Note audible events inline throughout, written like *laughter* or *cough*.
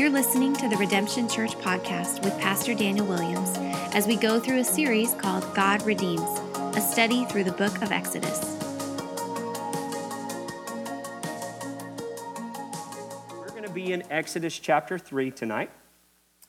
You're listening to the Redemption Church podcast with Pastor Daniel Williams as we go through a series called God Redeems, a study through the book of Exodus. We're going to be in Exodus chapter 3 tonight.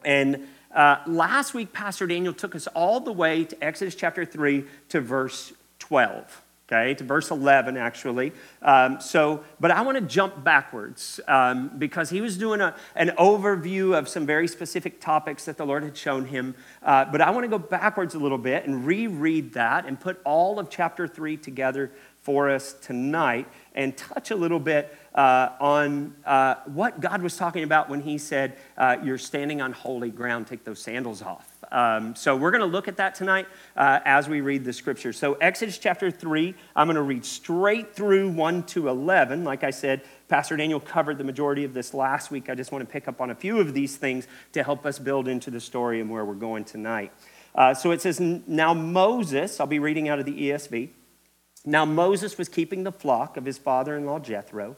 And uh, last week, Pastor Daniel took us all the way to Exodus chapter 3 to verse 12 okay, to verse 11 actually. Um, so, but I want to jump backwards um, because he was doing a, an overview of some very specific topics that the Lord had shown him. Uh, but I want to go backwards a little bit and reread that and put all of chapter 3 together for us tonight and touch a little bit uh, on uh, what God was talking about when He said, uh, You're standing on holy ground, take those sandals off. Um, so we're going to look at that tonight uh, as we read the scripture. So, Exodus chapter 3, I'm going to read straight through 1 to 11. Like I said, Pastor Daniel covered the majority of this last week. I just want to pick up on a few of these things to help us build into the story and where we're going tonight. Uh, so it says, Now Moses, I'll be reading out of the ESV. Now Moses was keeping the flock of his father in law Jethro,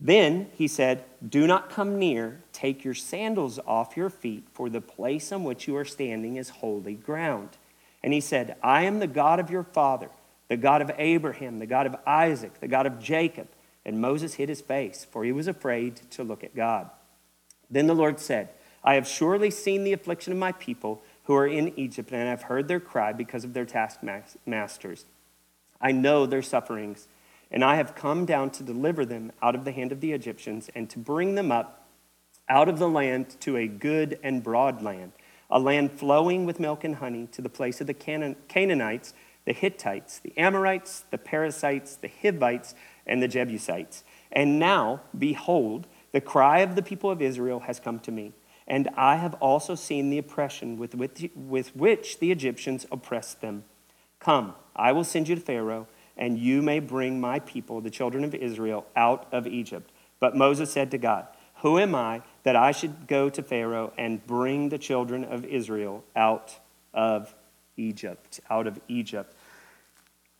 Then he said, Do not come near. Take your sandals off your feet, for the place on which you are standing is holy ground. And he said, I am the God of your father, the God of Abraham, the God of Isaac, the God of Jacob. And Moses hid his face, for he was afraid to look at God. Then the Lord said, I have surely seen the affliction of my people who are in Egypt, and I have heard their cry because of their taskmasters. I know their sufferings, and I have come down to deliver them out of the hand of the Egyptians and to bring them up out of the land to a good and broad land, a land flowing with milk and honey, to the place of the Canaan- Canaanites, the Hittites, the Amorites, the Perizzites, the Hivites, and the Jebusites. And now, behold, the cry of the people of Israel has come to me, and I have also seen the oppression with, with, with which the Egyptians oppressed them. Come, I will send you to Pharaoh, and you may bring my people, the children of Israel, out of Egypt. But Moses said to God, Who am I that I should go to Pharaoh and bring the children of Israel out of Egypt? Out of Egypt.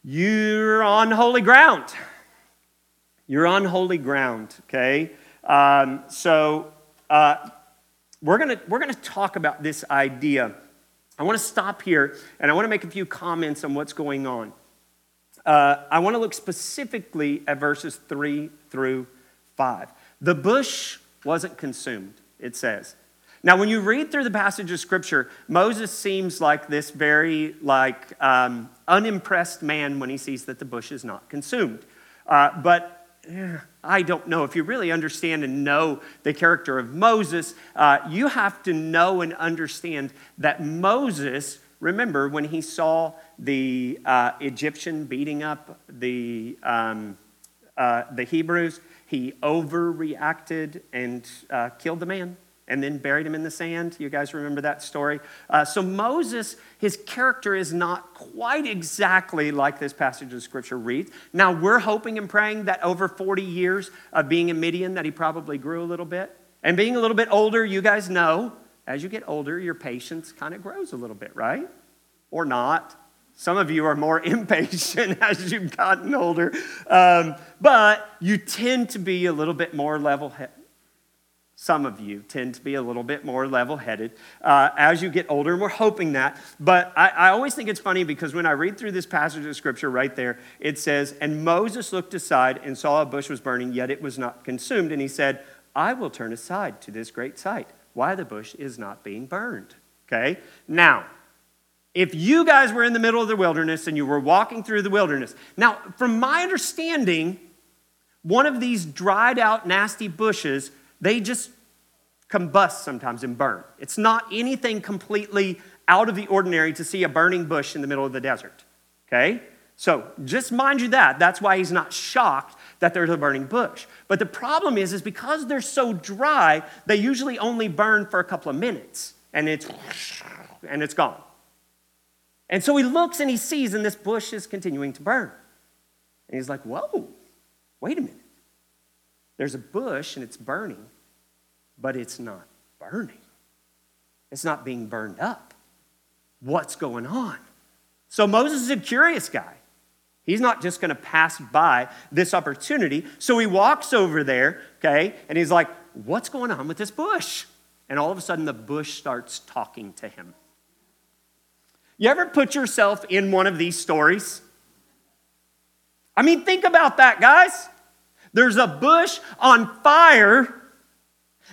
You're on holy ground. You're on holy ground, okay? Um, so uh, we're going we're gonna talk about this idea I want to stop here and I want to make a few comments on what's going on. Uh, I want to look specifically at verses 3 through 5. The bush wasn't consumed, it says. Now, when you read through the passage of Scripture, Moses seems like this very like um, unimpressed man when he sees that the bush is not consumed. Uh, but I don't know. If you really understand and know the character of Moses, uh, you have to know and understand that Moses, remember, when he saw the uh, Egyptian beating up the, um, uh, the Hebrews, he overreacted and uh, killed the man and then buried him in the sand. You guys remember that story? Uh, so, Moses, his character is not quite exactly like this passage of scripture reads. Now, we're hoping and praying that over 40 years of being a Midian, that he probably grew a little bit. And being a little bit older, you guys know, as you get older, your patience kind of grows a little bit, right? Or not. Some of you are more *laughs* impatient as you've gotten older, um, but you tend to be a little bit more level headed some of you tend to be a little bit more level headed uh, as you get older, and we're hoping that. But I, I, always think it's funny because when I read through this passage of scripture right there, it says, And Moses looked aside and saw a bush was burning, yet it was not consumed. And he said, I will turn aside to this great sight, why the bush is not being burned. Okay? Now, if you guys were in the middle of the wilderness and you were walking through the wilderness, now, from my understanding, one of these dried out, nasty bushes they just combust sometimes and burn. It's not anything completely out of the ordinary to see a burning bush in the middle of the desert. Okay? So just mind you that. That's why he's not shocked that there's a burning bush. But the problem is, is because they're so dry, they usually only burn for a couple of minutes and it's and it's gone. And so he looks and he sees, and this bush is continuing to burn. And he's like, Whoa, wait a minute. There's a bush and it's burning, but it's not burning. It's not being burned up. What's going on? So Moses is a curious guy. He's not just going to pass by this opportunity. So he walks over there, okay, and he's like, What's going on with this bush? And all of a sudden, the bush starts talking to him. You ever put yourself in one of these stories? I mean, think about that, guys. There's a bush on fire,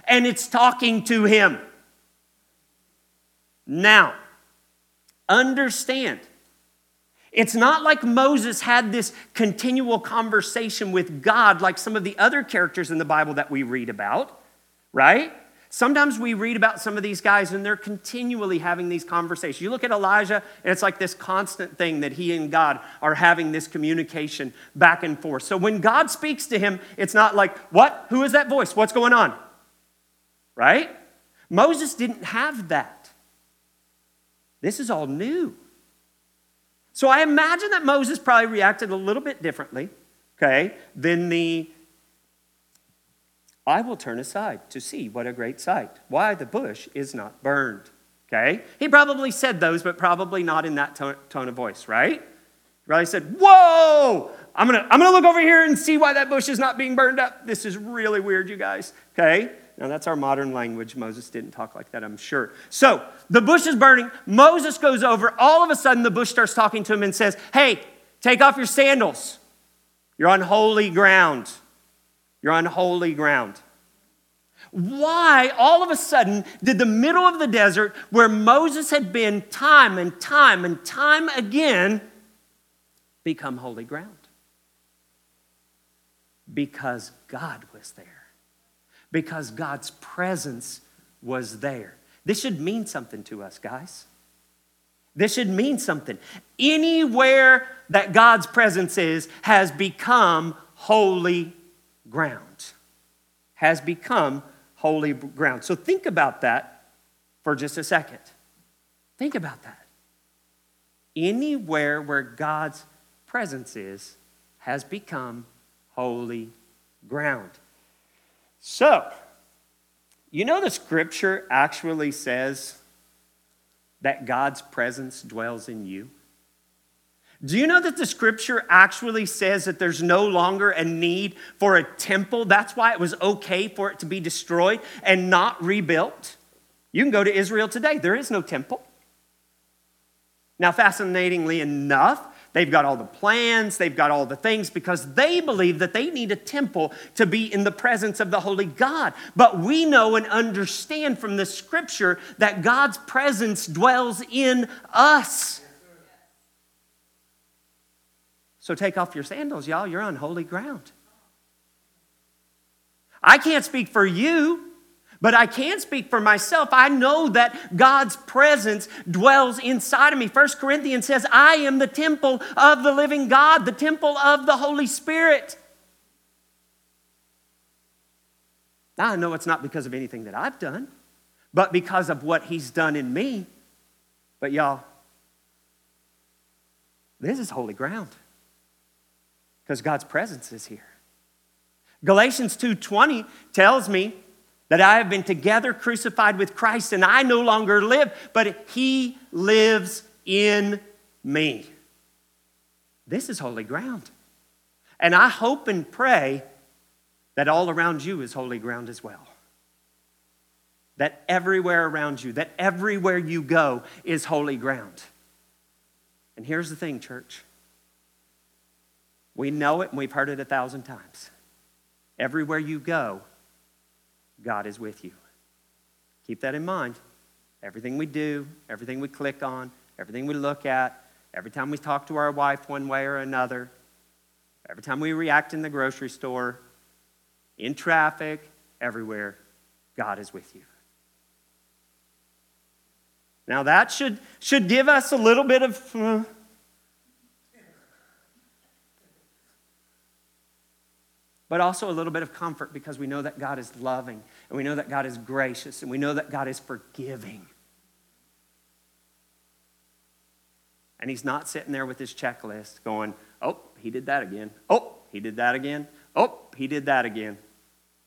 and it's talking to him. Now, understand it's not like Moses had this continual conversation with God like some of the other characters in the Bible that we read about, right? Sometimes we read about some of these guys and they're continually having these conversations. You look at Elijah, and it's like this constant thing that he and God are having this communication back and forth. So when God speaks to him, it's not like, What? Who is that voice? What's going on? Right? Moses didn't have that. This is all new. So I imagine that Moses probably reacted a little bit differently, okay, than the I will turn aside to see what a great sight. Why the bush is not burned. Okay? He probably said those, but probably not in that tone, of voice, right? He probably said, Whoa, I'm gonna, I'm gonna look over here and see why that bush is not being burned up. This is really weird, you guys. Okay? Now, that's our modern language. Moses didn't talk like that, I'm sure. So, the bush is burning. Moses goes over. All of a sudden, the bush starts talking to him and says, Hey, take off your sandals. You're on holy ground. You're on holy ground. Why, all of a sudden, did the middle of the desert, where Moses had been time and time and time again, become holy ground? Because God was there because God's presence was there. This should mean something to us, guys. This should mean something. Anywhere that God's presence is has become holy ground. Has become holy ground. So think about that for just a second. Think about that. Anywhere where God's presence is has become holy ground. So, you know, the scripture actually says that God's presence dwells in you. Do you know that the scripture actually says that there's no longer a need for a temple? That's why it was okay for it to be destroyed and not rebuilt. You can go to Israel today, there is no temple. Now, fascinatingly enough, They've got all the plans, they've got all the things because they believe that they need a temple to be in the presence of the Holy God. But we know and understand from the scripture that God's presence dwells in us. So take off your sandals, y'all. You're on holy ground. I can't speak for you. But I can speak for myself. I know that God's presence dwells inside of me. First Corinthians says, I am the temple of the living God, the temple of the Holy Spirit. Now, I know it's not because of anything that I've done, but because of what He's done in me. But, y'all, this is holy ground because God's presence is here. Galatians 2:20 tells me that I have been together crucified with Christ, and I no longer live, but He lives in me. This is holy ground. And I hope and pray that all around you is holy ground as well. That everywhere around you, that everywhere you go is holy ground. And here's the thing, church. We know it and we've heard it a thousand times. Everywhere you go God is with you. Keep that in mind. Everything we do, everything we click on, everything we look at, every time we talk to our wife one way or another, every time we react in the grocery store, in traffic, everywhere, God is with you. Now, that should, should give us a little bit of. Uh, but also a little bit of comfort because we know that God is loving and we know that God is gracious and we know that God is forgiving. And he's not sitting there with his checklist going, oh, he did that again. Oh, he did that again. Oh, he did that again.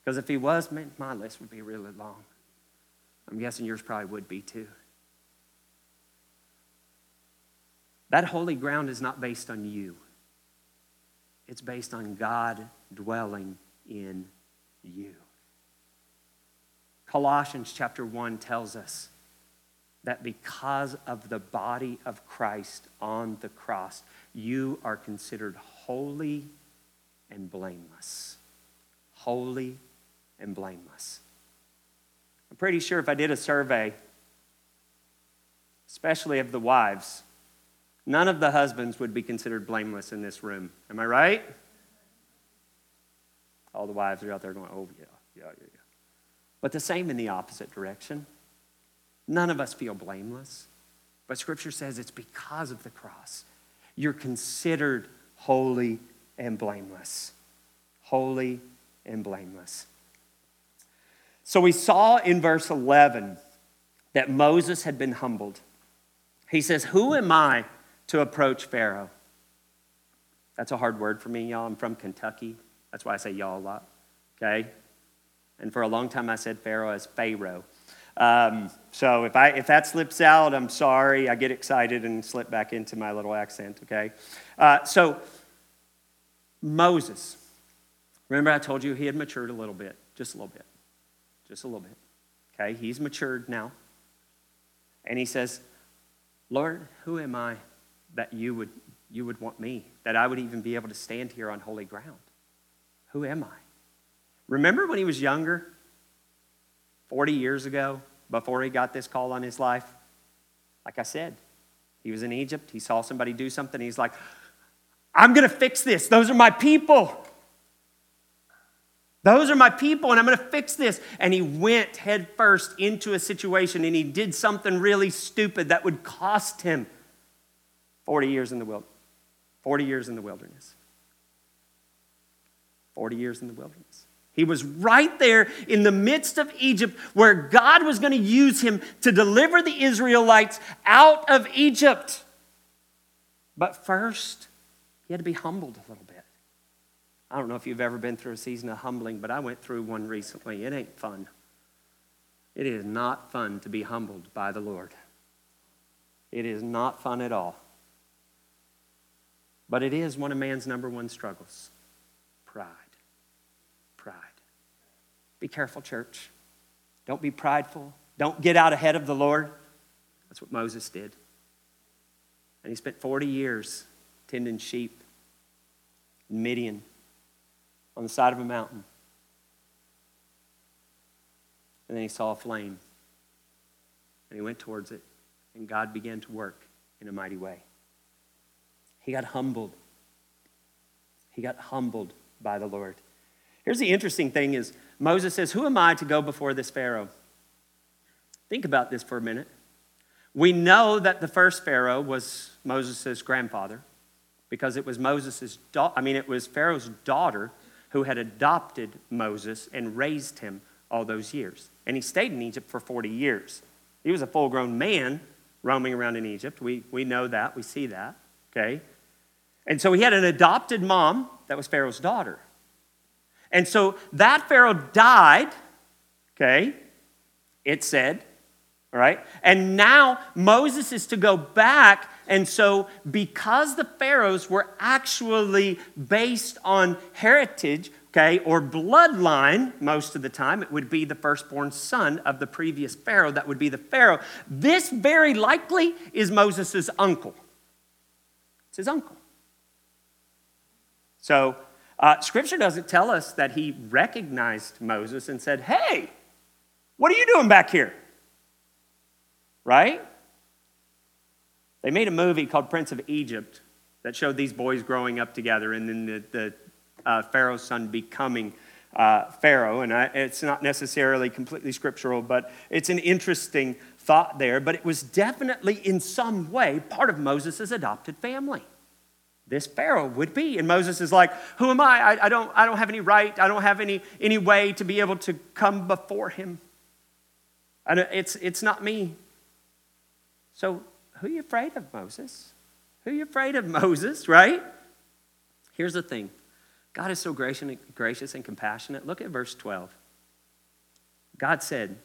Because if he was, man, my list would be really long. I'm guessing yours probably would be too. That holy ground is not based on you, it's based on God dwelling in you. Colossians chapter 1 tells us that because of the body of Christ on the cross, you are considered holy and blameless. Holy and blameless. I'm pretty sure if I did a survey, especially of the wives, none of the husbands would be considered blameless in this room. Am I right? All the wives are out there going, oh, yeah, yeah, yeah, yeah. But the same in the opposite direction. None of us feel blameless. But Scripture says it's because of the cross. You're considered holy and blameless. Holy and blameless. So we saw in verse 11 that Moses had been humbled. He says, Who am I to approach Pharaoh? That's a hard word for me, y'all. I'm from Kentucky. That's why I say y'all a lot, okay? And for a long time I said Pharaoh as Pharaoh. Um, so if, I, if that slips out, I'm sorry. I get excited and slip back into my little accent, okay? Uh, so Moses, remember I told you he had matured a little bit, just a little bit just a little bit. Okay, he's matured now. And he says, Lord, who am I that you would, you would want me, that I would even be able to stand here on holy ground? Who am I? Remember when he was younger, 40 years ago, before he got this call on his life? Like I said, he was in Egypt. He saw somebody do something. He's like, I'm going to fix this. Those are my people. Those are my people, and I'm going to fix this. And he went headfirst into a situation and he did something really stupid that would cost him 40 years in the wilderness. 40 years in the wilderness. 40 years in the wilderness. He was right there in the midst of Egypt where God was going to use him to deliver the Israelites out of Egypt. But first, he had to be humbled a little bit. I don't know if you've ever been through a season of humbling, but I went through one recently. It ain't fun. It is not fun to be humbled by the Lord. It is not fun at all. But it is one of man's number one struggles pride. Pride. Be careful, church. Don't be prideful. Don't get out ahead of the Lord. That's what Moses did. And he spent 40 years tending sheep in Midian on the side of a mountain. And then he saw a flame. And he went towards it. And God began to work in a mighty way. He got humbled. He got humbled by the Lord. Here's the interesting thing is Moses says, Who am I to go before this Pharaoh? Think about this for a minute. We know that the first Pharaoh was Moses' grandfather because it was Moses' daughter, I mean, it was Pharaoh's daughter who had adopted Moses and raised him all those years. And he stayed in Egypt for 40 years. He was a full grown man roaming around in Egypt. We, we know that, we see that, okay? And so he had an adopted mom that was Pharaoh's daughter. And so that Pharaoh died, okay? It said, all right? And now Moses is to go back and so, because the pharaohs were actually based on heritage, okay, or bloodline most of the time, it would be the firstborn son of the previous pharaoh that would be the pharaoh. This very likely is Moses' uncle. It's his uncle. So, uh, scripture doesn't tell us that he recognized Moses and said, Hey, what are you doing back here? Right? They made a movie called Prince of Egypt that showed these boys growing up together and then the, the uh, Pharaoh's son becoming uh, Pharaoh. And I, it's not necessarily completely scriptural, but it's an interesting thought there. But it was definitely, in some way, part of Moses' adopted family. This Pharaoh would be. And Moses is like, Who am I? I, I, don't, I don't have any right. I don't have any, any way to be able to come before him. It's, it's not me. So, who are you afraid of, Moses? Who are you afraid of, *laughs* Moses, right? Here's the thing God is so gracious and compassionate. Look at verse 12. God said,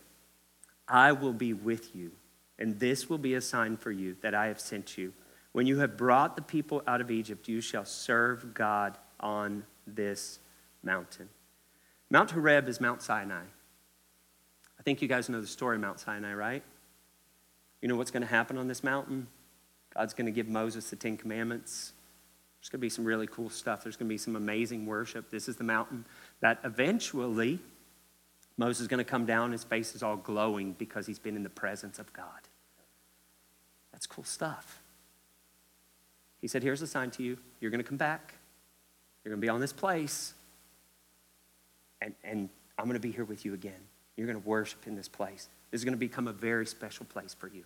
I will be with you, and this will be a sign for you that I have sent you. When you have brought the people out of Egypt, you shall serve God on this mountain. Mount Horeb is Mount Sinai. I think you guys know the story of Mount Sinai, right? You know what's going to happen on this mountain? God's going to give Moses the Ten Commandments. There's going to be some really cool stuff. There's going to be some amazing worship. This is the mountain that eventually Moses is going to come down. His face is all glowing because he's been in the presence of God. That's cool stuff. He said, Here's a sign to you. You're going to come back. You're going to be on this place. And, and I'm going to be here with you again. You're going to worship in this place. This is going to become a very special place for you.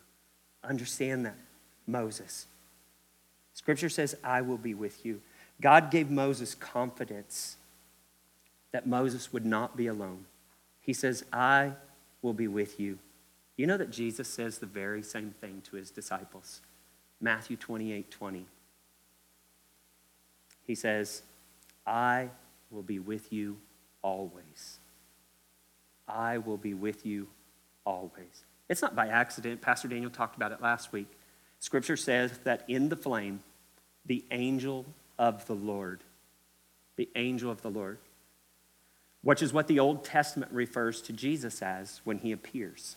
Understand that, Moses. Scripture says, I will be with you. God gave Moses confidence that Moses would not be alone. He says, I will be with you. You know that Jesus says the very same thing to his disciples. Matthew 28 20. He says, I will be with you always. I will be with you always. It's not by accident. Pastor Daniel talked about it last week. Scripture says that in the flame, the angel of the Lord, the angel of the Lord, which is what the Old Testament refers to Jesus as when he appears,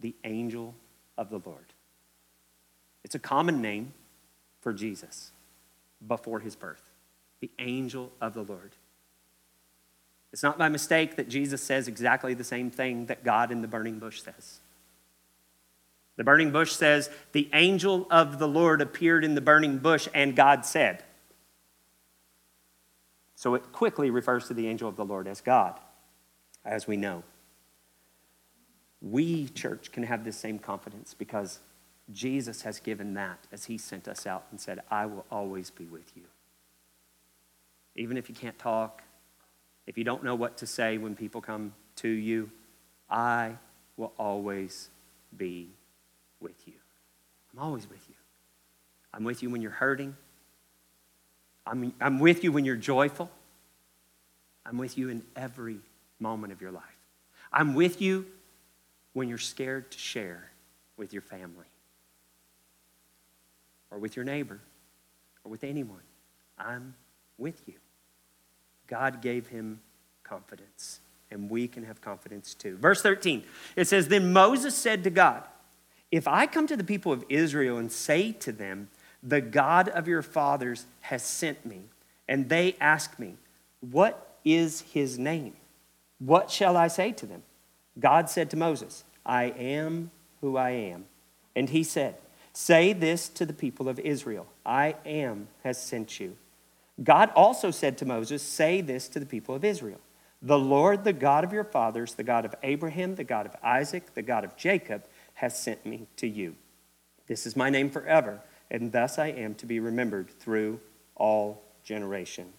the angel of the Lord. It's a common name for Jesus before his birth the angel of the Lord. It's not by mistake that Jesus says exactly the same thing that God in the burning bush says. The burning bush says, The angel of the Lord appeared in the burning bush, and God said. So it quickly refers to the angel of the Lord as God, as we know. We, church, can have this same confidence because Jesus has given that as he sent us out and said, I will always be with you even if you can't talk, if you don't know what to say when people come to you, I will always be with you. I'm always with you. I'm with you when you're hurting. I'm, I'm with you when you're joyful. I'm with you in every moment of your life. I'm with you when you're scared to share with your family or with your neighbor or with anyone. I'm with you. God gave him confidence, and we can have confidence too. Verse 13, it says, Then Moses said to God, If I come to the people of Israel and say to them, The God of your fathers has sent me, and they ask me, What is his name? What shall I say to them? God said to Moses, I am who I am. And he said, Say this to the people of Israel I am has sent you. God also said to Moses, Say this to the people of Israel The Lord, the God of your fathers, the God of Abraham, the God of Isaac, the God of Jacob, has sent me to you. This is my name forever, and thus I am to be remembered through all generation.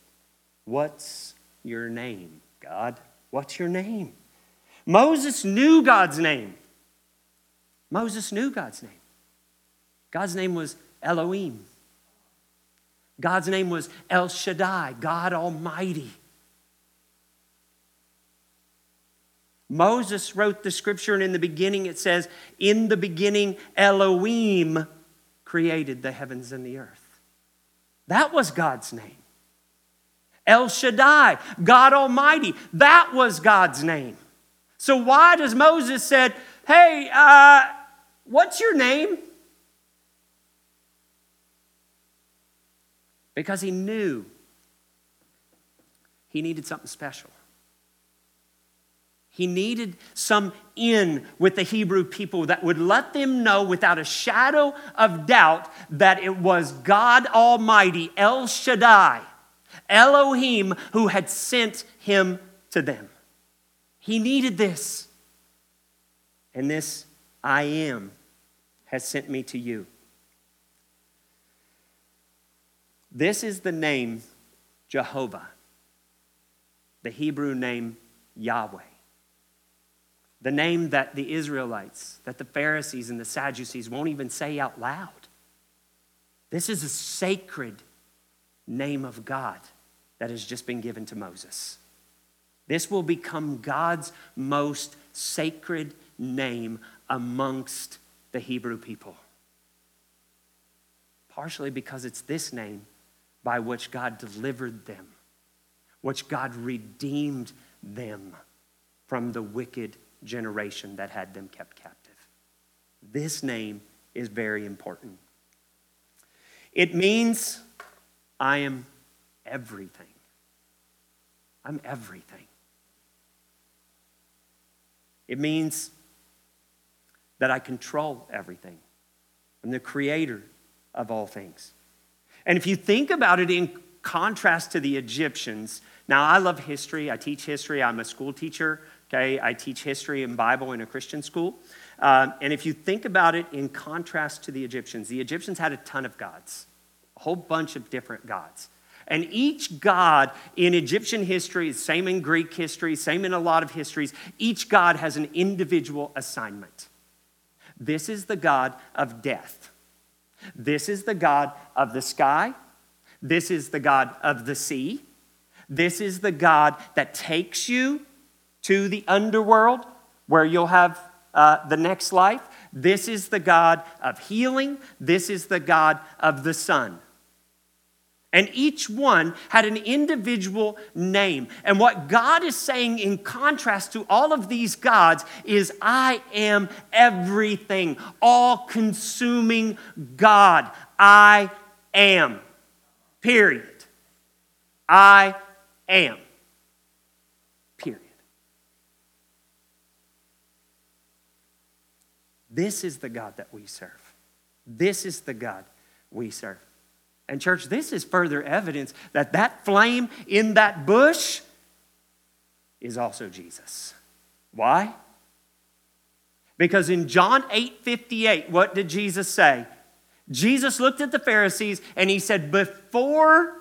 What's your name, God? What's your name? Moses knew God's name. Moses knew God's name. God's name was Elohim. God's name was El Shaddai, God Almighty. Moses wrote the scripture, and in the beginning it says, In the beginning, Elohim created the heavens and the earth. That was God's name. El Shaddai, God Almighty, that was God's name. So why does Moses said, Hey, uh, what's your name? Because he knew he needed something special. He needed some in with the Hebrew people that would let them know without a shadow of doubt that it was God Almighty, El Shaddai, Elohim, who had sent him to them. He needed this. And this I am has sent me to you. This is the name Jehovah, the Hebrew name Yahweh. The name that the Israelites, that the Pharisees and the Sadducees won't even say out loud. This is a sacred name of God that has just been given to Moses. This will become God's most sacred name amongst the Hebrew people. Partially because it's this name by which God delivered them, which God redeemed them from the wicked generation that had them kept captive. This name is very important. It means I am everything. I'm everything. It means that I control everything. I'm the creator of all things. And if you think about it in contrast to the Egyptians, now I love history. I teach history. I'm a school teacher. Okay, I teach history and Bible in a Christian school. Um, and if you think about it in contrast to the Egyptians, the Egyptians had a ton of gods, a whole bunch of different gods. And each god in Egyptian history, same in Greek history, same in a lot of histories, each god has an individual assignment. This is the god of death. This is the god of the sky. This is the god of the sea. This is the god that takes you to the underworld where you'll have uh, the next life. This is the God of healing. This is the God of the sun. And each one had an individual name. And what God is saying in contrast to all of these gods is, I am everything, all consuming God. I am. Period. I am. Period. This is the God that we serve. This is the God we serve. And, church, this is further evidence that that flame in that bush is also Jesus. Why? Because in John 8 58, what did Jesus say? Jesus looked at the Pharisees and he said, Before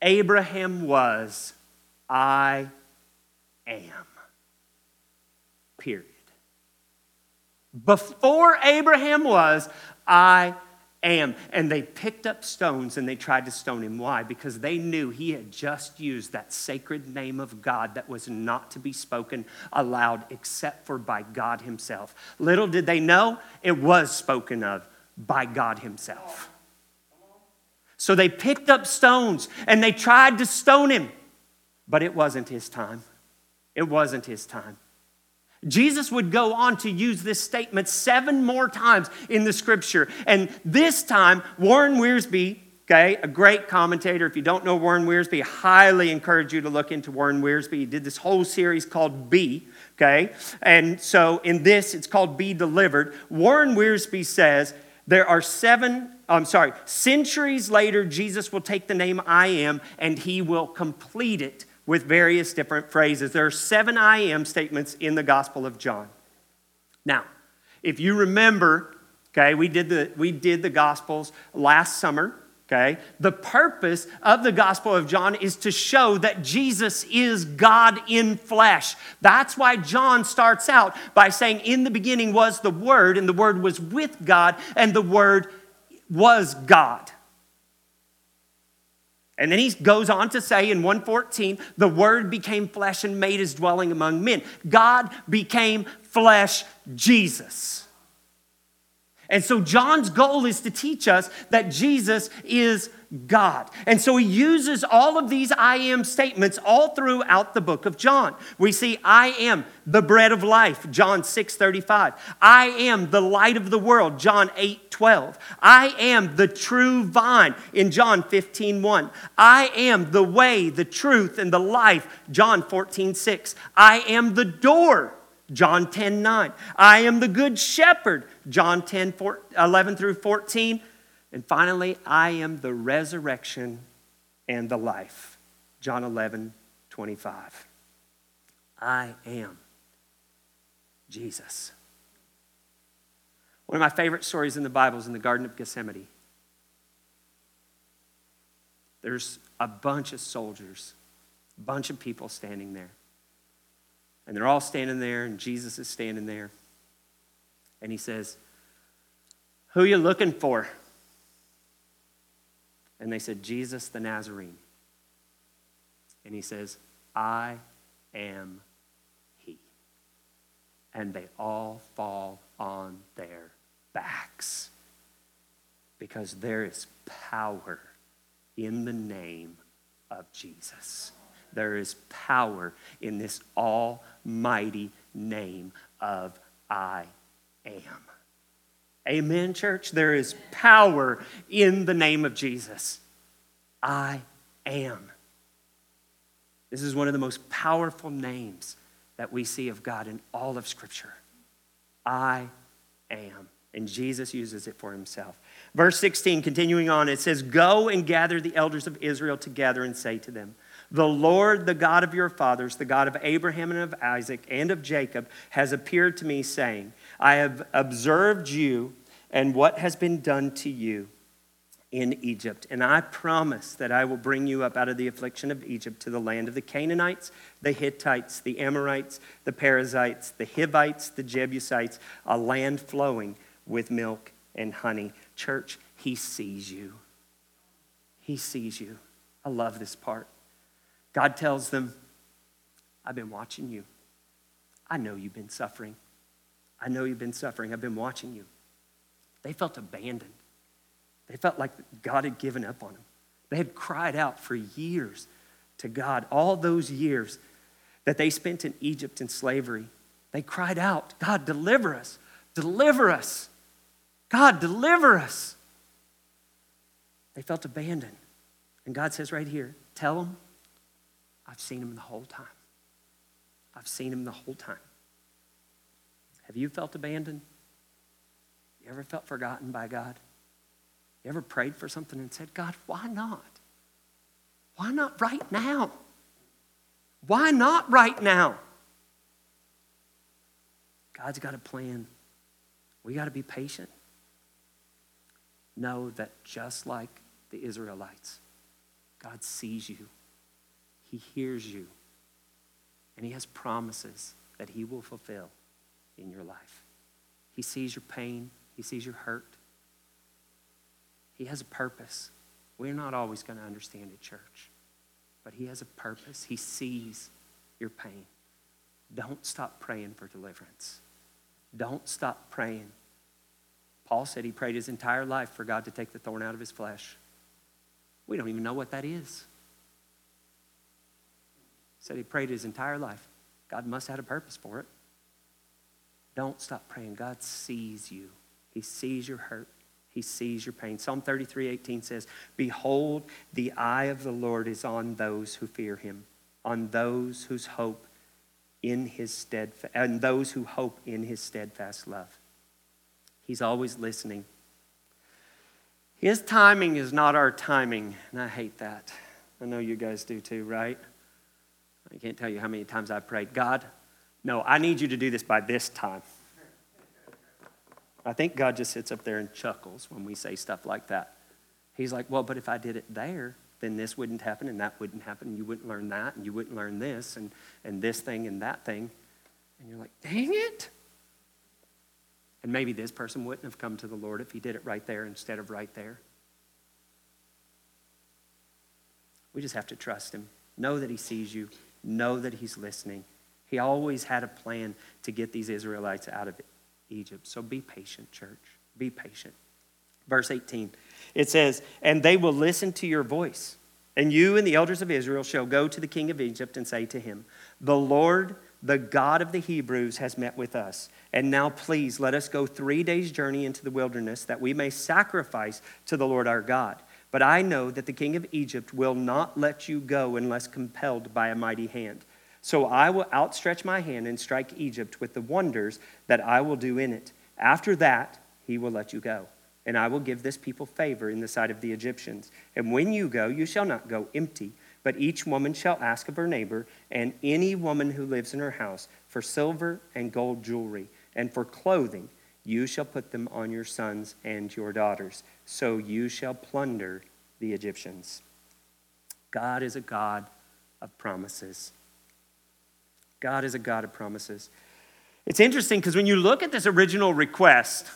Abraham was, I am. Period. Before Abraham was, I am. And they picked up stones and they tried to stone him. Why? Because they knew he had just used that sacred name of God that was not to be spoken aloud except for by God himself. Little did they know it was spoken of by God himself. So they picked up stones and they tried to stone him, but it wasn't his time. It wasn't his time. Jesus would go on to use this statement seven more times in the scripture. And this time, Warren Wiersbe, okay, a great commentator. If you don't know Warren Wiersbe, I highly encourage you to look into Warren Wiersbe. He did this whole series called Be, okay? And so in this, it's called Be Delivered. Warren Wiersbe says, there are seven, I'm sorry, centuries later, Jesus will take the name I am and he will complete it with various different phrases. There are seven I am statements in the Gospel of John. Now, if you remember, okay, we did the, we did the Gospels last summer. Okay? The purpose of the Gospel of John is to show that Jesus is God in flesh. That's why John starts out by saying, In the beginning was the Word, and the Word was with God, and the Word was God. And then he goes on to say in 114, the word became flesh and made his dwelling among men. God became flesh, Jesus. And so John's goal is to teach us that Jesus is God. And so he uses all of these I am statements all throughout the book of John. We see I am the bread of life, John 6 35. I am the light of the world, John 8 12. I am the true vine in John 15 1. I am the way, the truth, and the life, John 14 6. I am the door, John 10 9. I am the good shepherd, John 10 4, 11 through 14. And finally, I am the resurrection and the life. John 11, 25. I am Jesus. One of my favorite stories in the Bible is in the Garden of Gethsemane. there's a bunch of soldiers, a bunch of people standing there. And they're all standing there, and Jesus is standing there. And he says, Who you looking for? And they said, Jesus the Nazarene. And he says, I am he. And they all fall on their backs because there is power in the name of Jesus. There is power in this almighty name of I am. Amen, church? There is power in the name of Jesus. I am. This is one of the most powerful names that we see of God in all of Scripture. I am. And Jesus uses it for himself. Verse 16, continuing on, it says, Go and gather the elders of Israel together and say to them, The Lord, the God of your fathers, the God of Abraham and of Isaac and of Jacob, has appeared to me, saying, I have observed you and what has been done to you in Egypt. And I promise that I will bring you up out of the affliction of Egypt to the land of the Canaanites, the Hittites, the Amorites, the Perizzites, the Hivites, the Jebusites, a land flowing with milk and honey. Church, he sees you. He sees you. I love this part. God tells them, I've been watching you. I know you've been suffering. I know you've been suffering. I've been watching you. They felt abandoned. They felt like God had given up on them. They had cried out for years to God, all those years that they spent in Egypt in slavery. They cried out, God, deliver us, deliver us. God, deliver us. They felt abandoned. And God says right here, tell them, I've seen them the whole time. I've seen them the whole time. Have you felt abandoned? You ever felt forgotten by God? You ever prayed for something and said, God, why not? Why not right now? Why not right now? God's got a plan. We got to be patient know that just like the Israelites, God sees you, He hears you, and He has promises that He will fulfill in your life. He sees your pain, He sees your hurt. He has a purpose. We're not always going to understand it, church, but He has a purpose. He sees your pain. Don't stop praying for deliverance. Don't stop praying Paul said he prayed his entire life for God to take the thorn out of his flesh. We don't even know what that is. He Said he prayed his entire life. God must have had a purpose for it. Don't stop praying. God sees you. He sees your hurt. He sees your pain. Psalm 33, 18 says, Behold, the eye of the Lord is on those who fear him, on those whose hope in his steadfast, and those who hope in his steadfast love. He's always listening. His timing is not our timing, and I hate that. I know you guys do too, right? I can't tell you how many times I prayed, God, no, I need you to do this by this time. I think God just sits up there and chuckles when we say stuff like that. He's like, well, but if I did it there, then this wouldn't happen and that wouldn't happen you wouldn't learn that and you wouldn't learn this and, and this thing and that thing. And you're like, dang it. And maybe this person wouldn't have come to the Lord if he did it right there instead of right there. We just have to trust him. Know that he sees you, know that he's listening. He always had a plan to get these Israelites out of Egypt. So be patient, church. Be patient. Verse 18, it says, And they will listen to your voice. And you and the elders of Israel shall go to the king of Egypt and say to him, The Lord, the God of the Hebrews, has met with us. And now, please, let us go three days' journey into the wilderness that we may sacrifice to the Lord our God. But I know that the king of Egypt will not let you go unless compelled by a mighty hand. So I will outstretch my hand and strike Egypt with the wonders that I will do in it. After that, he will let you go. And I will give this people favor in the sight of the Egyptians. And when you go, you shall not go empty, but each woman shall ask of her neighbor and any woman who lives in her house for silver and gold jewelry and for clothing you shall put them on your sons and your daughters. So you shall plunder the Egyptians. God is a God of promises. God is a God of promises. It's interesting because when you look at this original request,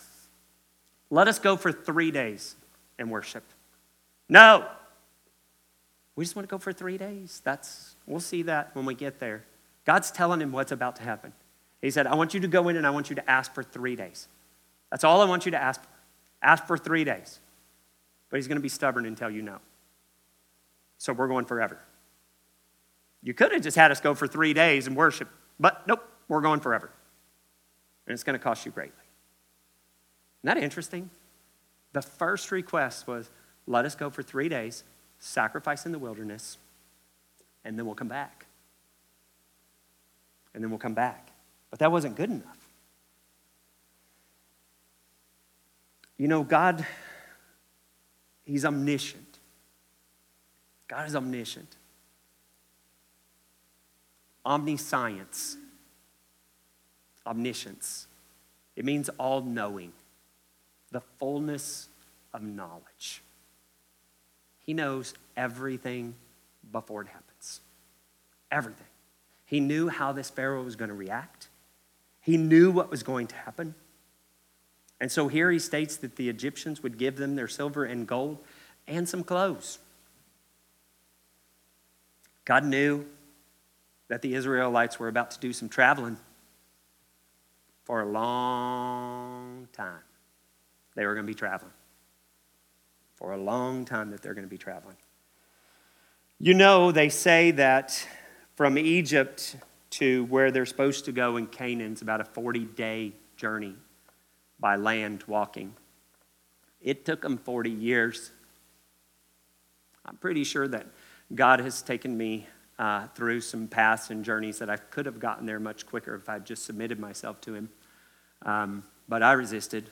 let us go for three days and worship. No. We just want to go for three days. That's we'll see that when we get there. God's telling him what's about to happen. He said, I want you to go in and I want you to ask for three days. That's all I want you to ask for. Ask for three days. But he's going to be stubborn and tell you no. So we're going forever. You could have just had us go for three days and worship, but nope, we're going forever. And it's going to cost you greatly. Isn't that interesting? The first request was let us go for three days, sacrifice in the wilderness, and then we'll come back. And then we'll come back. But that wasn't good enough. You know, God, He's omniscient. God is omniscient. Omniscience. Omniscience. It means all knowing, the fullness of knowledge. He knows everything before it happens. Everything. He knew how this Pharaoh was going to react, he knew what was going to happen. And so here he states that the Egyptians would give them their silver and gold and some clothes. God knew that the Israelites were about to do some traveling for a long time. They were going to be traveling. For a long time that they're going to be traveling. You know, they say that from Egypt to where they're supposed to go in Canaan is about a 40 day journey by land walking. It took them 40 years. I'm pretty sure that God has taken me uh, through some paths and journeys that I could have gotten there much quicker if I'd just submitted myself to Him. Um, but I resisted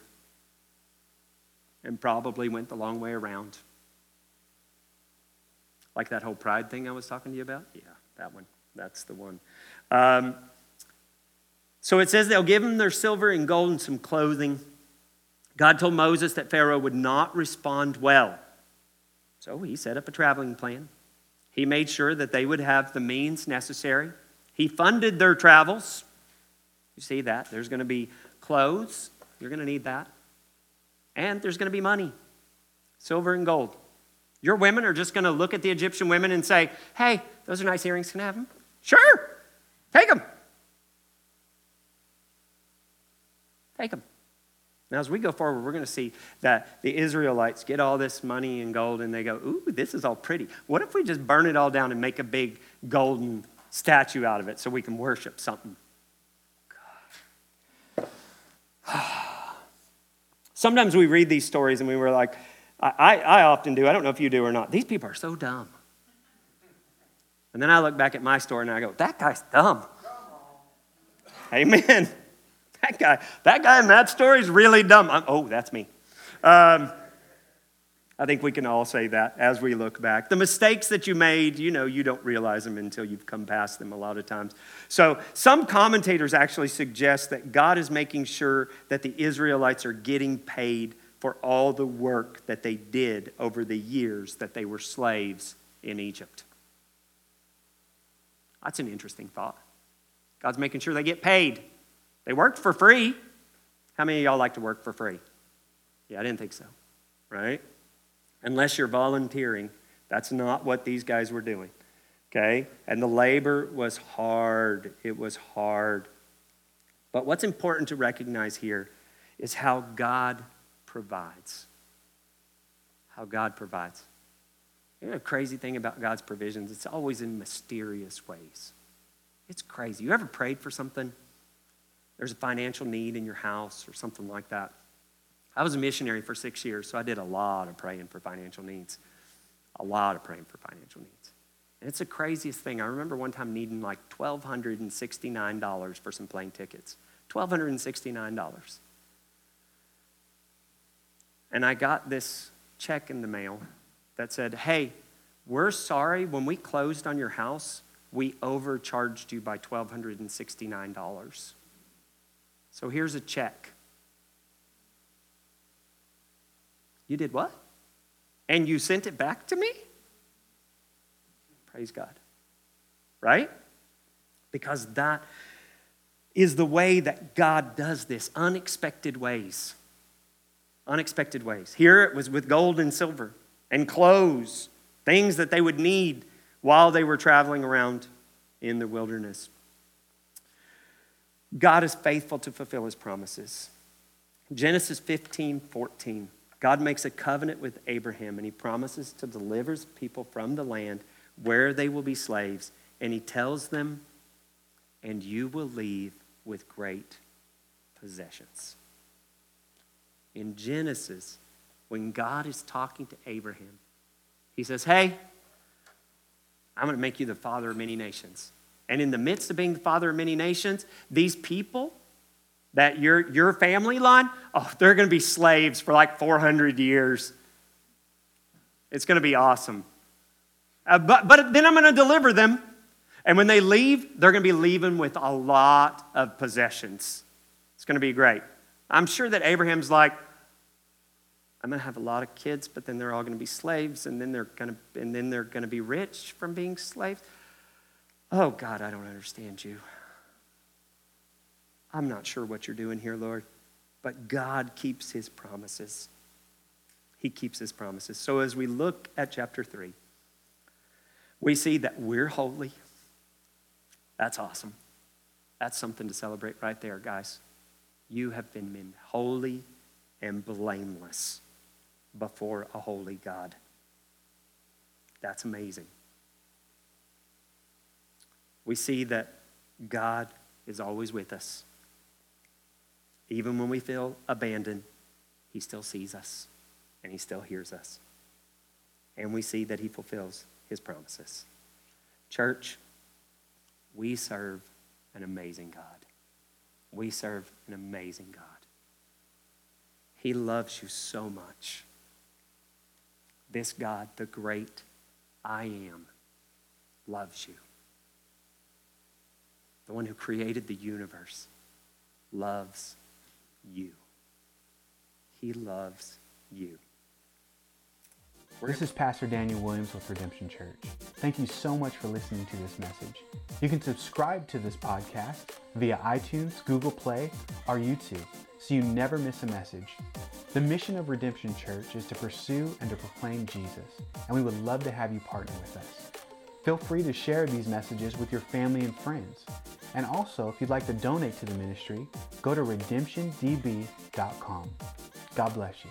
and probably went the long way around. Like that whole pride thing I was talking to you about? Yeah, that one. That's the one. Um, so it says they'll give them their silver and gold and some clothing. God told Moses that Pharaoh would not respond well. So he set up a traveling plan. He made sure that they would have the means necessary. He funded their travels. You see that? There's going to be clothes, you're going to need that. And there's going to be money silver and gold. Your women are just going to look at the Egyptian women and say, hey, those are nice earrings. Can I have them? Sure, take them. Take them. Now, as we go forward, we're going to see that the Israelites get all this money and gold and they go, Ooh, this is all pretty. What if we just burn it all down and make a big golden statue out of it so we can worship something? *sighs* Sometimes we read these stories and we were like, I, I often do, I don't know if you do or not. These people are so dumb. And then I look back at my story and I go, that guy's dumb. Amen. That guy, that guy in that story is really dumb. I'm, oh, that's me. Um, I think we can all say that as we look back. The mistakes that you made, you know, you don't realize them until you've come past them a lot of times. So, some commentators actually suggest that God is making sure that the Israelites are getting paid for all the work that they did over the years that they were slaves in Egypt. That's an interesting thought. God's making sure they get paid. They worked for free. How many of y'all like to work for free? Yeah, I didn't think so, right? Unless you're volunteering. That's not what these guys were doing, okay? And the labor was hard. It was hard. But what's important to recognize here is how God provides. How God provides. You know, the crazy thing about God's provisions, it's always in mysterious ways. It's crazy. You ever prayed for something? There's a financial need in your house or something like that. I was a missionary for six years, so I did a lot of praying for financial needs. A lot of praying for financial needs. And it's the craziest thing. I remember one time needing like $1,269 for some plane tickets. $1,269. And I got this check in the mail that said, hey, we're sorry, when we closed on your house, we overcharged you by $1,269. So here's a check. You did what? And you sent it back to me? Praise God. Right? Because that is the way that God does this unexpected ways. Unexpected ways. Here it was with gold and silver and clothes, things that they would need while they were traveling around in the wilderness. God is faithful to fulfill his promises. Genesis 15 14. God makes a covenant with Abraham and he promises to deliver his people from the land where they will be slaves. And he tells them, and you will leave with great possessions. In Genesis, when God is talking to Abraham, he says, Hey, I'm going to make you the father of many nations. And in the midst of being the father of many nations, these people that your, your family line, oh, they're going to be slaves for like 400 years. It's going to be awesome. Uh, but, but then I'm going to deliver them. And when they leave, they're going to be leaving with a lot of possessions. It's going to be great. I'm sure that Abraham's like, I'm going to have a lot of kids, but then they're all going to be slaves, and then they're going to, and then they're going to be rich from being slaves. Oh, God, I don't understand you. I'm not sure what you're doing here, Lord, but God keeps his promises. He keeps his promises. So as we look at chapter 3, we see that we're holy. That's awesome. That's something to celebrate right there, guys. You have been made holy and blameless before a holy God. That's amazing. We see that God is always with us. Even when we feel abandoned, He still sees us and He still hears us. And we see that He fulfills His promises. Church, we serve an amazing God. We serve an amazing God. He loves you so much. This God, the great I am, loves you. The one who created the universe loves you. He loves you. This is Pastor Daniel Williams with Redemption Church. Thank you so much for listening to this message. You can subscribe to this podcast via iTunes, Google Play, or YouTube so you never miss a message. The mission of Redemption Church is to pursue and to proclaim Jesus, and we would love to have you partner with us. Feel free to share these messages with your family and friends. And also, if you'd like to donate to the ministry, go to redemptiondb.com. God bless you.